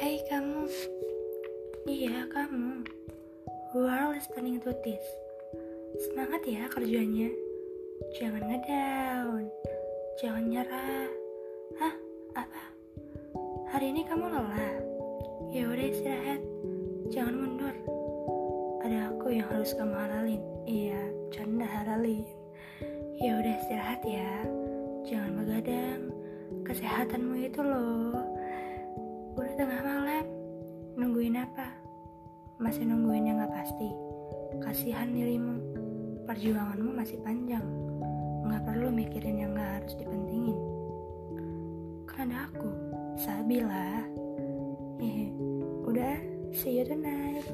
Hai kamu. Iya kamu. Who are listening to this Semangat ya kerjanya. Jangan ngedown. Jangan nyerah. Hah? Apa? Hari ini kamu lelah? Ya udah istirahat. Jangan mundur. Ada aku yang harus kamu halalin Iya, canda halalin Ya udah istirahat ya. Jangan begadang. Kesehatanmu itu loh. Udah tengah Nungguin apa? Masih nungguin yang gak pasti. Kasihan dirimu. Perjuanganmu masih panjang. Gak perlu mikirin yang gak harus dipentingin. Kan ada aku, Sabila. Hehe. Udah, see you tonight.